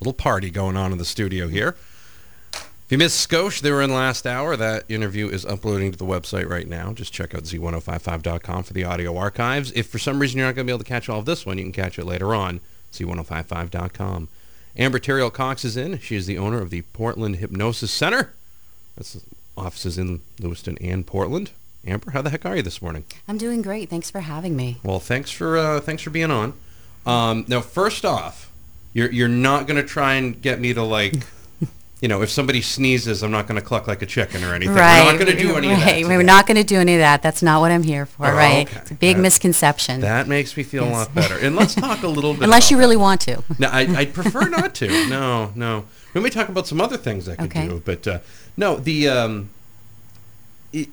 Little party going on in the studio here. If you missed Skosh, they were in last hour. That interview is uploading to the website right now. Just check out z1055.com for the audio archives. If for some reason you're not going to be able to catch all of this one, you can catch it later on, z1055.com. Amber Theriault Cox is in. She is the owner of the Portland Hypnosis Center. That's offices in Lewiston and Portland. Amber, how the heck are you this morning? I'm doing great. Thanks for having me. Well, thanks for uh, thanks for being on. Um, now, first off, you're you're not going to try and get me to like, you know, if somebody sneezes, I'm not going to cluck like a chicken or anything. Right. We're not going to do any right. of that. We're not going to do any of that. That's not what I'm here for, Oh, right? okay. It's a big That- misconception. That makes me feel a lot better. And let's talk a little bit. Unless you that. really want to. No, I, I'd prefer not to. No, no. We may talk about some other things I could Okay. do, but uh, no, the um, it,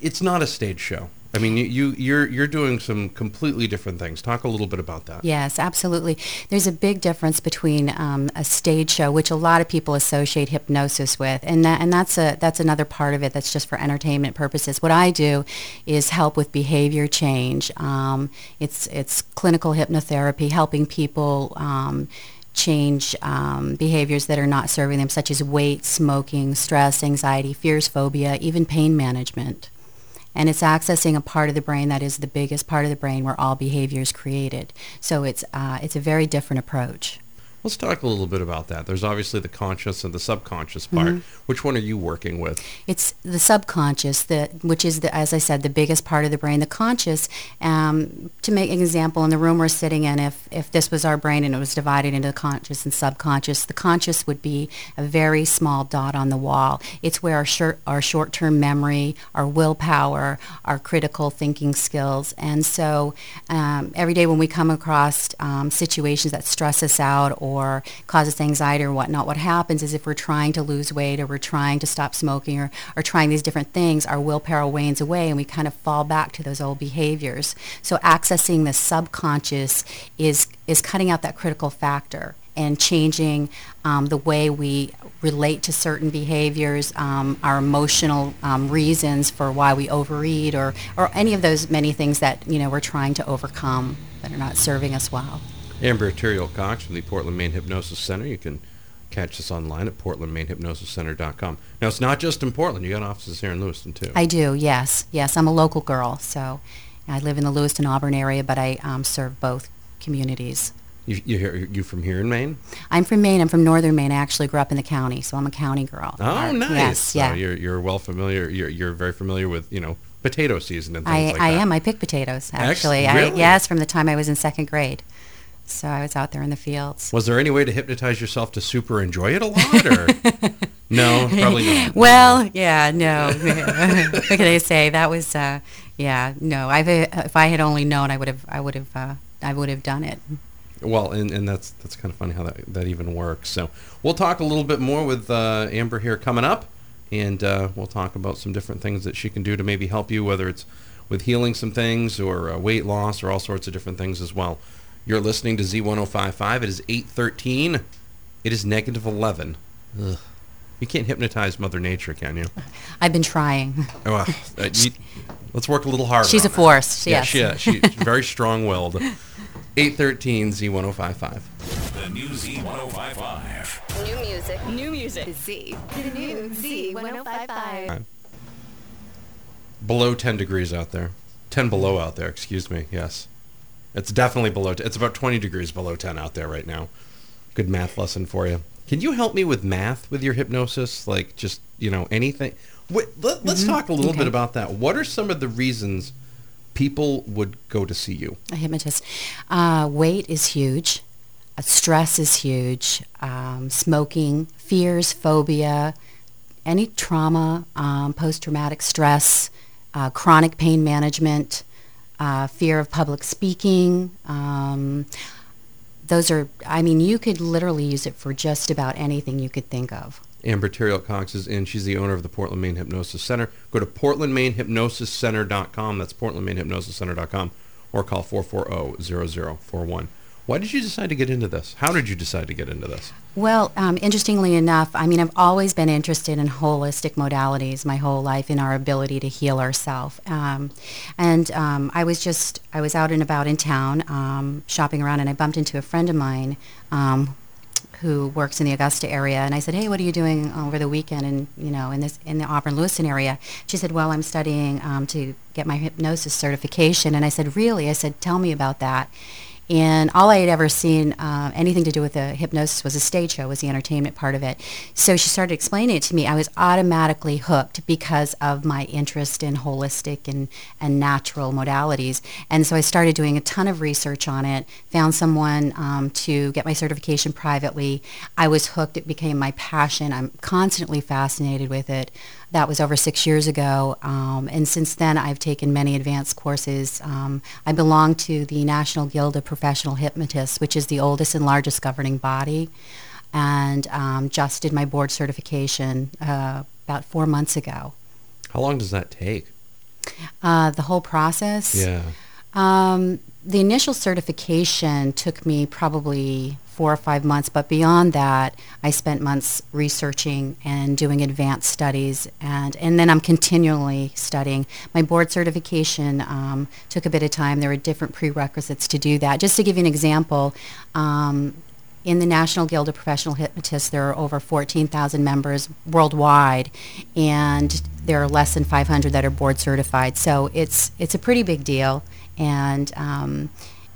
it's not a stage show. I mean, you, you you're you're doing some completely different things. Talk a little bit about that. Yes, absolutely. There's a big difference between um, a stage show, which a lot of people associate hypnosis with, and that, and that's a that's another part of it. That's just for entertainment purposes. What I do is help with behavior change. Um, it's it's clinical hypnotherapy, helping people. Um, change um, behaviors that are not serving them, such as weight, smoking, stress, anxiety, fears, phobia, even pain management. And it's accessing a part of the brain that is the biggest part of the brain where all behavior is created. So it's, uh, it's a very different approach. Let's talk a little bit about that. There's obviously the conscious and the subconscious part. Mm-hmm. Which one are you working with? It's the subconscious, the, which is, the, as I said, the biggest part of the brain. The conscious, um, to make an example, in the room we're sitting in, if, if this was our brain and it was divided into conscious and subconscious, the conscious would be a very small dot on the wall. It's where our, short, our short-term memory, our willpower, our critical thinking skills, and so um, every day when we come across um, situations that stress us out or cause us anxiety or whatnot, what happens is if we're trying to lose weight or we're trying to stop smoking or, or trying these different things, our willpower wanes away and we kind of fall back to those old behaviors. So accessing the subconscious is, is cutting out that critical factor and changing um, the way we relate to certain behaviors, um, our emotional um, reasons for why we overeat, or, or any of those many things that you know we're trying to overcome that are not serving us well. Amber Theriault Cox from the Portland Maine Hypnosis Center. You can catch us online at portlandmainehypnosiscenter.com. Now, it's not just in Portland. You got offices here in Lewiston, too. I do, yes, yes. I'm a local girl, so I live in the Lewiston Auburn area, but I um, serve both communities. You, you, you from here in Maine? I'm from Maine. I'm from northern Maine. I actually grew up in the county, so I'm a county girl. Oh, nice. Yes, So yeah. you're, you're well familiar. You're, you're very familiar with, you know, potato season and things I, like I that. am. I pick potatoes, actually. I, Really? yes, from the time I was in second grade. So I was out there in the fields. Was there any way to hypnotize yourself to super enjoy it a lot, or no? Probably not. Well, yeah, no. what can I say? That was, uh, yeah, no. I've, uh, if I had only known, I would have, I would have, uh, I would have done it. Well, and, and that's that's kind of funny how that, that even works. So we'll talk a little bit more with uh, Amber here coming up, and uh, we'll talk about some different things that she can do to maybe help you, whether it's with healing some things or uh, weight loss or all sorts of different things as well. You're listening to Z1055. It is 813. It is negative 11. Ugh. You can't hypnotize Mother Nature, can you? I've been trying. Oh, uh, uh, you- let's work a little harder. She's on a that. force, Yeah, she, uh, she's very strong-willed. 813 Z1055. The new Z1055. New music. New music. Z. The new Z1055. Below 10 degrees out there. 10 below out there, excuse me. Yes. It's definitely below. T- it's about 20 degrees below 10 out there right now. Good math lesson for you. Can you help me with math with your hypnosis? Like just, you know, anything? Wait, let, us talk a little Okay. bit about that. What are some of the reasons people would go to see you? a hypnotist. Uh, weight is huge. Uh, stress is huge. Um, smoking, fears, phobia, any trauma, um, post-traumatic stress, uh, chronic pain management, uh, fear of public speaking, um, those are, I mean, you could literally use it for just about anything you could think of. Amber Theriault Cox is in. She's the owner of the Portland, Maine Hypnosis Center. Go to portlandmainehypnosiscenter.com. That's portlandmainehypnosiscenter.com or call 440-0041. Why did you decide to get into this? How did you decide to get into this? Well, um, interestingly enough, I mean, I've always been interested in holistic modalities my whole life in our ability to heal ourselves. Um, and um, I was just, I was out and about in town um, shopping around and I bumped into a friend of mine um, who works in the Augusta area, and I said, "Hey, what are you doing over the weekend?" And you know, in this in the Auburn Lewiston area, she said, "Well, I'm studying um, to get my hypnosis certification." And I said, "Really?" I said, "Tell me about that." And all I had ever seen uh, anything to do with the hypnosis was a stage show, was the entertainment part of it. So she started explaining it to me. I was automatically hooked because of my interest in holistic and, and natural modalities. And so I started doing a ton of research on it, found someone um, to get my certification privately. I was hooked. It became my passion. I'm constantly fascinated with it. That was over six years ago. Um, and since then, I've taken many advanced courses. Um, I belong to the National Guild of Professional Hypnotists, which is the oldest and largest governing body. And um, just did my board certification uh, about four months ago. How long does that take? Uh, the whole process? Yeah. Um, the initial certification took me probably four or five months, but beyond that, I spent months researching and doing advanced studies, and, and then I'm continually studying. My board certification um, took a bit of time. There were different prerequisites to do that. Just to give you an example, um, in the National Guild of Professional Hypnotists, there are over 14,000 members worldwide, and there are less than 500 that are board certified. So it's it's a pretty big deal, and um,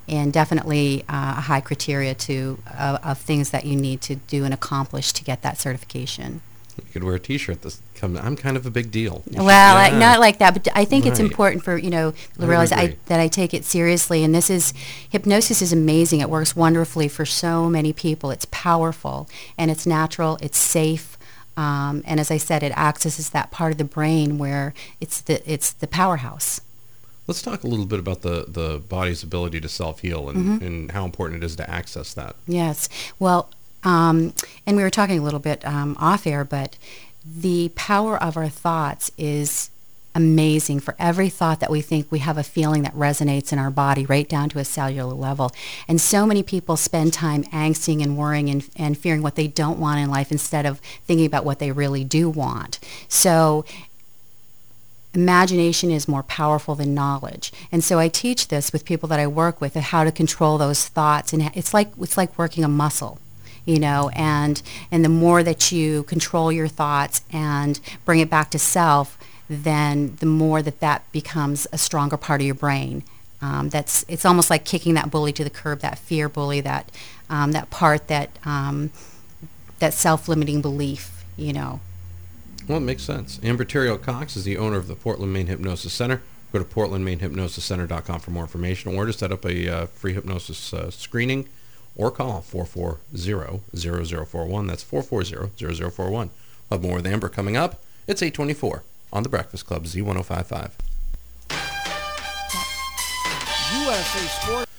and definitely uh, a high criteria to uh, of things that you need to do and accomplish to get that certification. You could wear a T-shirt. Come. I'm kind of a big deal. You Well, should- yeah. not like that, but I think it's important for you know to realize I, that I take it seriously. And this is hypnosis is amazing. It works wonderfully for so many people. It's powerful and it's natural. It's safe. Um, and as I said, it accesses that part of the brain where it's the it's the powerhouse. Let's talk a little bit about the, the body's ability to self-heal and, Mm-hmm. and how important it is to access that. Yes. Well, um, and we were talking a little bit um, off air, but the power of our thoughts is amazing. For every thought that we think, we have a feeling that resonates in our body right down to a cellular level. And so many people spend time angsting and worrying and, and fearing what they don't want in life instead of thinking about what they really do want. So imagination is more powerful than knowledge. And so I teach this with people that I work with, how to control those thoughts. And it's like, it's like working a muscle, you know, and, and the more that you control your thoughts and bring it back to self, then the more that that becomes a stronger part of your brain. Um, that's, it's almost like kicking that bully to the curb, that fear bully, that, um, that part that, um, that self-limiting belief, you know. Well, it makes sense. Amber Theriault Cox is the owner of the Portland Maine Hypnosis Center. Go to portlandmainehypnosiscenter.com for more information or to set up a uh, free hypnosis uh, screening or call 440-0041. That's 440-0041. We'll have more with Amber coming up. It's 824 on The Breakfast Club, Z1055. USA Sports.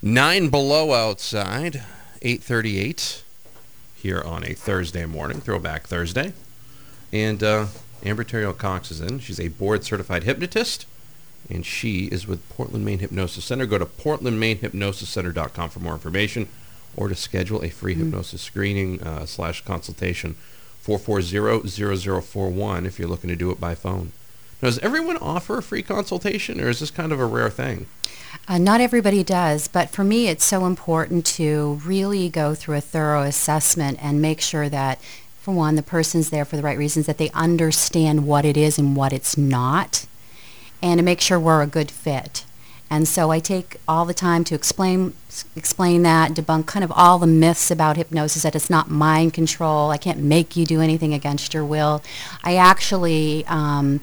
Nine below outside, 838 here on a Thursday morning, Throwback Thursday. And uh, Amber Theriault Cox is in. She's a board certified hypnotist, and she is with Portland Maine Hypnosis Center. Go to portlandmainehypnosiscenter.com for more information or to schedule a free hypnosis screening uh, slash consultation, 440-0041 if you're looking to do it by phone. Now, does everyone offer a free consultation, or is this kind of a rare thing? Uh, not everybody does, but for me, it's so important to really go through a thorough assessment and make sure that, for one, the person's there for the right reasons, that they understand what it is and what it's not, and to make sure we're a good fit. And so I take all the time to explain explain that, debunk kind of all the myths about hypnosis that it's not mind control. I can't make you do anything against your will. I actually um,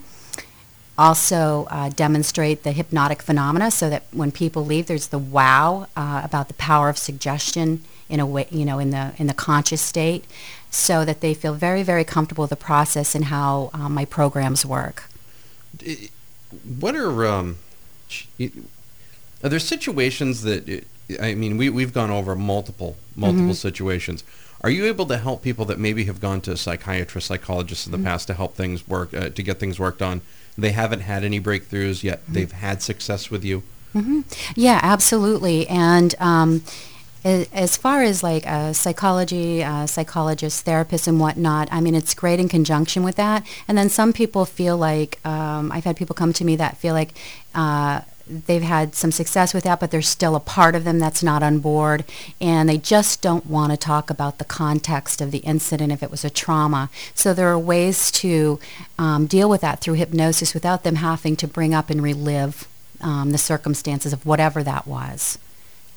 also uh, demonstrate the hypnotic phenomena so that when people leave there's the wow uh, about the power of suggestion in a way you know in the in the conscious state so that they feel very very comfortable with the process and how uh, my programs work what are um are there situations that it, I mean, we we've gone over multiple multiple situations. Are you able to help people that maybe have gone to psychiatrists, psychologists in the past to help things work, uh, to get things worked on? They haven't had any breakthroughs yet. They've had success with you. Yeah, absolutely. And um, as far as like uh, psychology, uh, psychologists, therapists, and whatnot, I mean, it's great in conjunction with that. And then some people feel like um, I've had people come to me that feel like. Uh, They've had some success with that, but there's still a part of them that's not on board, and they just don't want to talk about the context of the incident if it was a trauma. So there are ways to um, deal with that through hypnosis without them having to bring up and relive um, the circumstances of whatever that was.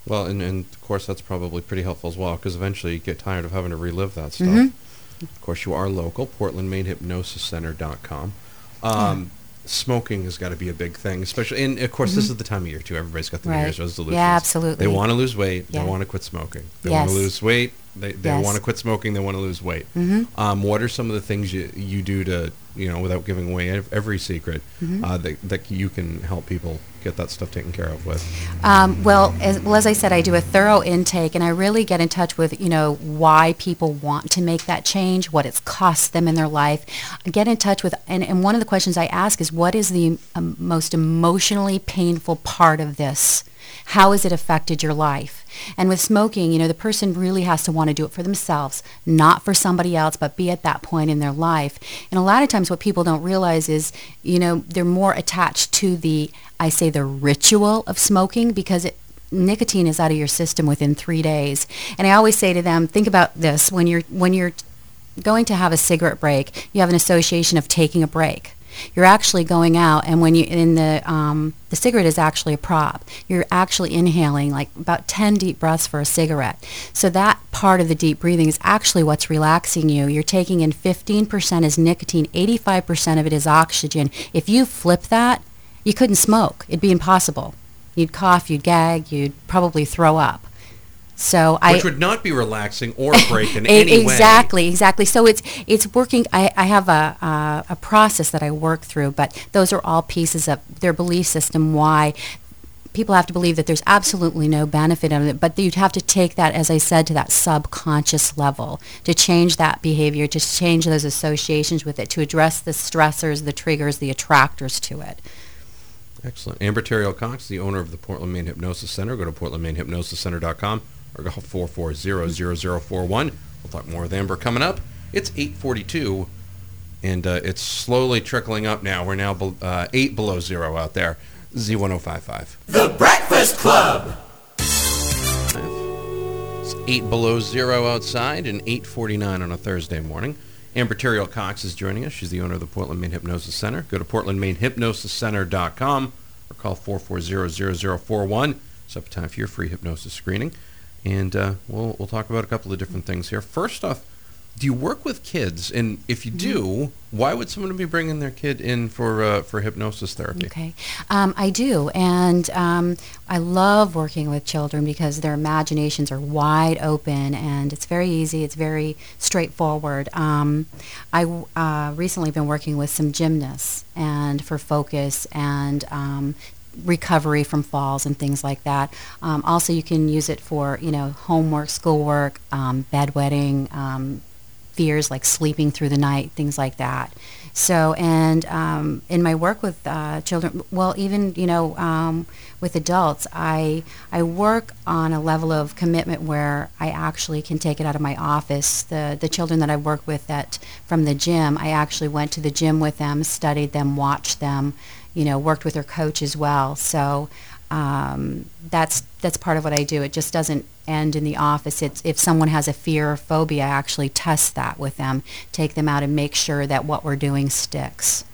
Well, and, and of course that's probably pretty helpful as well because eventually you get tired of having to relive that stuff. Mm-hmm. Of course, you are local, portlandmainehypnosiscenter.com. Um, Smoking has got to be a big thing, especially, and of course, this is the time of year too. Everybody's got the New Mm-hmm. Year's resolutions. Yeah, absolutely. They want to lose weight. Yeah. They want to quit smoking. They want to lose weight. They, they Yes. want to quit smoking. They want to lose weight. Mm-hmm. Um, what are some of the things you, you do to, you know, without giving away every secret, Mm-hmm. uh, that, that you can help people get that stuff taken care of with? Um, well, as, well, as I said, I do a thorough intake, and I really get in touch with you know why people want to make that change, what it's cost them in their life. I get in touch with, and, and one of the questions I ask is, what is the um, most emotionally painful part of this? How has it affected your life? And with smoking, you know, the person really has to want to do it for themselves, not for somebody else, but be at that point in their life. And a lot of times what people don't realize is, you know, they're more attached to the, I say the ritual of smoking because it, nicotine is out of your system within three days. And I always say to them, think about this, when you're, when you're going to have a cigarette break, you have an association of taking a break. You're actually going out, and when you in the um, the cigarette is actually a prop. You're actually inhaling like about 10 deep breaths for a cigarette. So that part of the deep breathing is actually what's relaxing you. You're taking in 15% is nicotine, 85% of it is oxygen. If you flip that, you couldn't smoke. It'd be impossible. You'd cough, you'd gag, you'd probably throw up. So I Which would not be relaxing or break in any way. exactly, exactly. So it's it's working. I, I have a, a a process that I work through, but those are all pieces of their belief system. Why people have to believe that there's absolutely no benefit in it, but you'd have to take that, as I said, to that subconscious level to change that behavior, to change those associations with it, to address the stressors, the triggers, the attractors to it. Excellent. Amber Theriault Cox, the owner of the Portland Maine Hypnosis Center. Go to portlandmainehypnosiscenter.com or call 440-0041. We'll talk more with Amber coming up. It's 842, and uh, it's slowly trickling up now. We're now bel- uh, 8 below zero out there. Z1055. The Breakfast Club. It's 8 below zero outside and 849 on a Thursday morning. Amber Theriault Cox is joining us. She's the owner of the Portland Maine Hypnosis Center. Go to portlandmainehypnosiscenter.com or call 440-0041. Set up time for your free hypnosis screening. And uh, we'll, we'll talk about a couple of different things here. First off, do you work with kids? And if you do, why would someone be bringing their kid in for, uh, for hypnosis therapy? Okay, um, I do, and um, I love working with children because their imaginations are wide open, and it's very easy. It's very straightforward. Um, I uh, recently been working with some gymnasts, and for focus and um, recovery from falls and things like that. Um, also, you can use it for you know homework, schoolwork, um, bedwetting. Um, fears like sleeping through the night, things like that. So, and um, in my work with uh, children, well, even you know, um, with adults, I I work on a level of commitment where I actually can take it out of my office. The the children that I work with at from the gym, I actually went to the gym with them, studied them, watched them, you know, worked with her coach as well. So. Um, that's that's part of what I do. It just doesn't end in the office. It's if someone has a fear or phobia, I actually test that with them, take them out, and make sure that what we're doing sticks.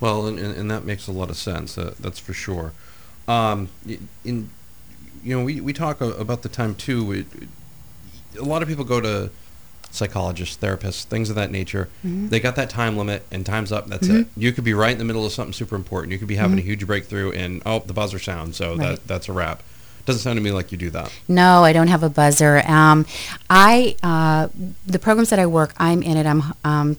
Well, and, and, and that makes a lot of sense. Uh, that's for sure. Um, in you know, we, we talk about the time too. It, a lot of people go to psychologists, therapists, things of that nature. They got that time limit, and time's up. That's it. You could be right in the middle of something super important. You could be having a huge breakthrough, and oh, the buzzer sounds. So Right. that that's a wrap. Doesn't sound to me like you do that. No, I don't have a buzzer. Um, I uh, the programs that I work, I'm in it. I'm um,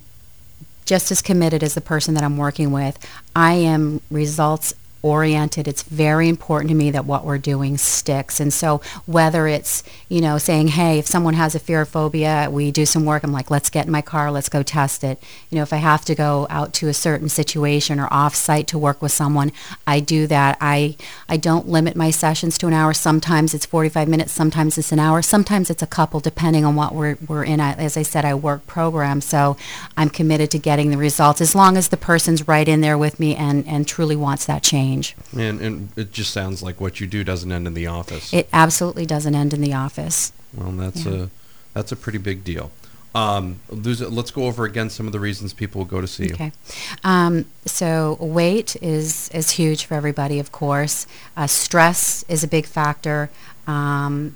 just as committed as the person that I'm working with. I am results oriented. It's very important to me that what we're doing sticks. And so whether it's, you know, saying, hey, if someone has a fear of phobia, we do some work. I'm like, let's get in my car, let's go test it. You know, if I have to go out to a certain situation or off site to work with someone, I do that. I, I don't limit my sessions to an hour. Sometimes it's 45 minutes, sometimes it's an hour, sometimes it's a couple depending on what we're, we're in. I, as I said, I work program, so I'm committed to getting the results as long as the person's right in there with me and, and truly wants that change. And, and it just sounds like what you do doesn't end in the office. It absolutely doesn't end in the office. well, that's Yeah. a that's a pretty big deal. Um, let's go over again some of the reasons people will go to see you. Okay. Um, so weight is, is huge for everybody, of course. Uh, stress is a big factor. Um,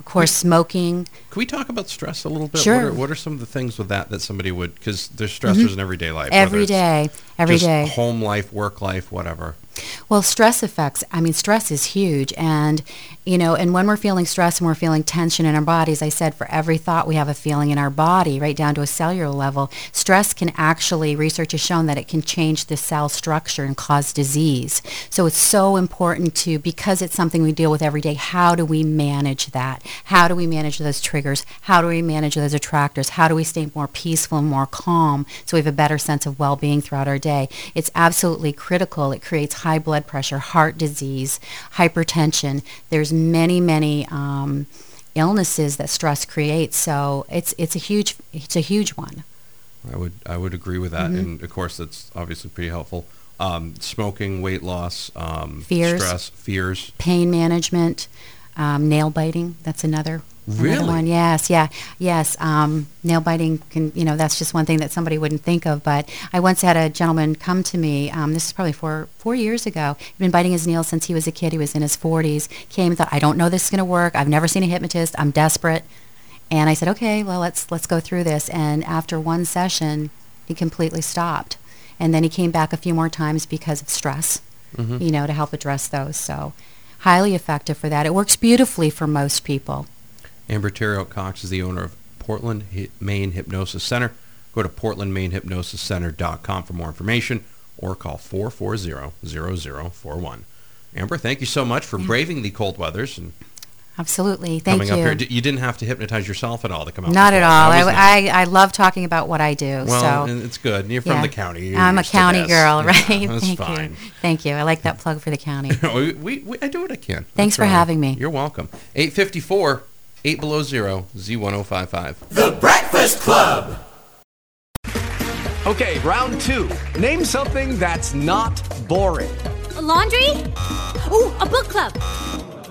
of course, smoking. Can we talk about stress a little bit? Sure. What are, what are some of the things with that that somebody would because there's stressors in everyday life. Every day. Every day. Home life, work life, whatever. Well, stress affects, I mean, stress is huge. And, you know, and when we're feeling stress and we're feeling tension in our bodies, I said for every thought we have a feeling in our body, right down to a cellular level. Stress can actually, research has shown that it can change the cell structure and cause disease. So it's so important to, because it's something we deal with every day, how do we manage that? How do we manage those triggers? How do we manage those attractors? How do we stay more peaceful and more calm so we have a better sense of well-being throughout our day? It's absolutely critical. It creates high blood pressure, heart disease, hypertension. There's many, many um, illnesses that stress creates. So it's it's a huge it's a huge one. I would I would agree with Mm-hmm. that, and of course that's obviously pretty helpful. Um, smoking, weight loss, um, Fears. stress, fears. Pain management, um, nail biting. That's another. another one. Yes, yeah, yes. Um, nail biting can, you know, that's just one thing that somebody wouldn't think of. But I once had a gentleman come to me. Um, this is probably four four years ago. He'd been biting his nails since he was a kid. He was in his 40s. Came and thought, I don't know this is going to work. I've never seen a hypnotist. I'm desperate. And I said, okay, well, let's let's go through this. And after one session, he completely stopped. And then he came back a few more times because of stress, you know, to help address those. So highly effective for that. It works beautifully for most people. Amber Theriault Cox is the owner of Portland Maine Hypnosis Center. Go to portlandmainehypnosiscenter.com for more information or call 440-0041. Amber, thank you so much for braving the cold weathers and Absolutely. Thank coming you. up here. You didn't have to hypnotize yourself at all to come out. Not at all. I. I, I love talking about what I do. well, so it's good. You're from yeah. the county. You're I'm a county this. girl, Yeah, right? That's Thank fine. you. Thank you. I like that plug for the county. we, we, we, I do what I can. Thanks That's for right. having me. You're welcome. 854, 8 below zero, Z1055. The Breakfast Club. Okay, round two. Name something that's not boring. A laundry? Ooh, a book club.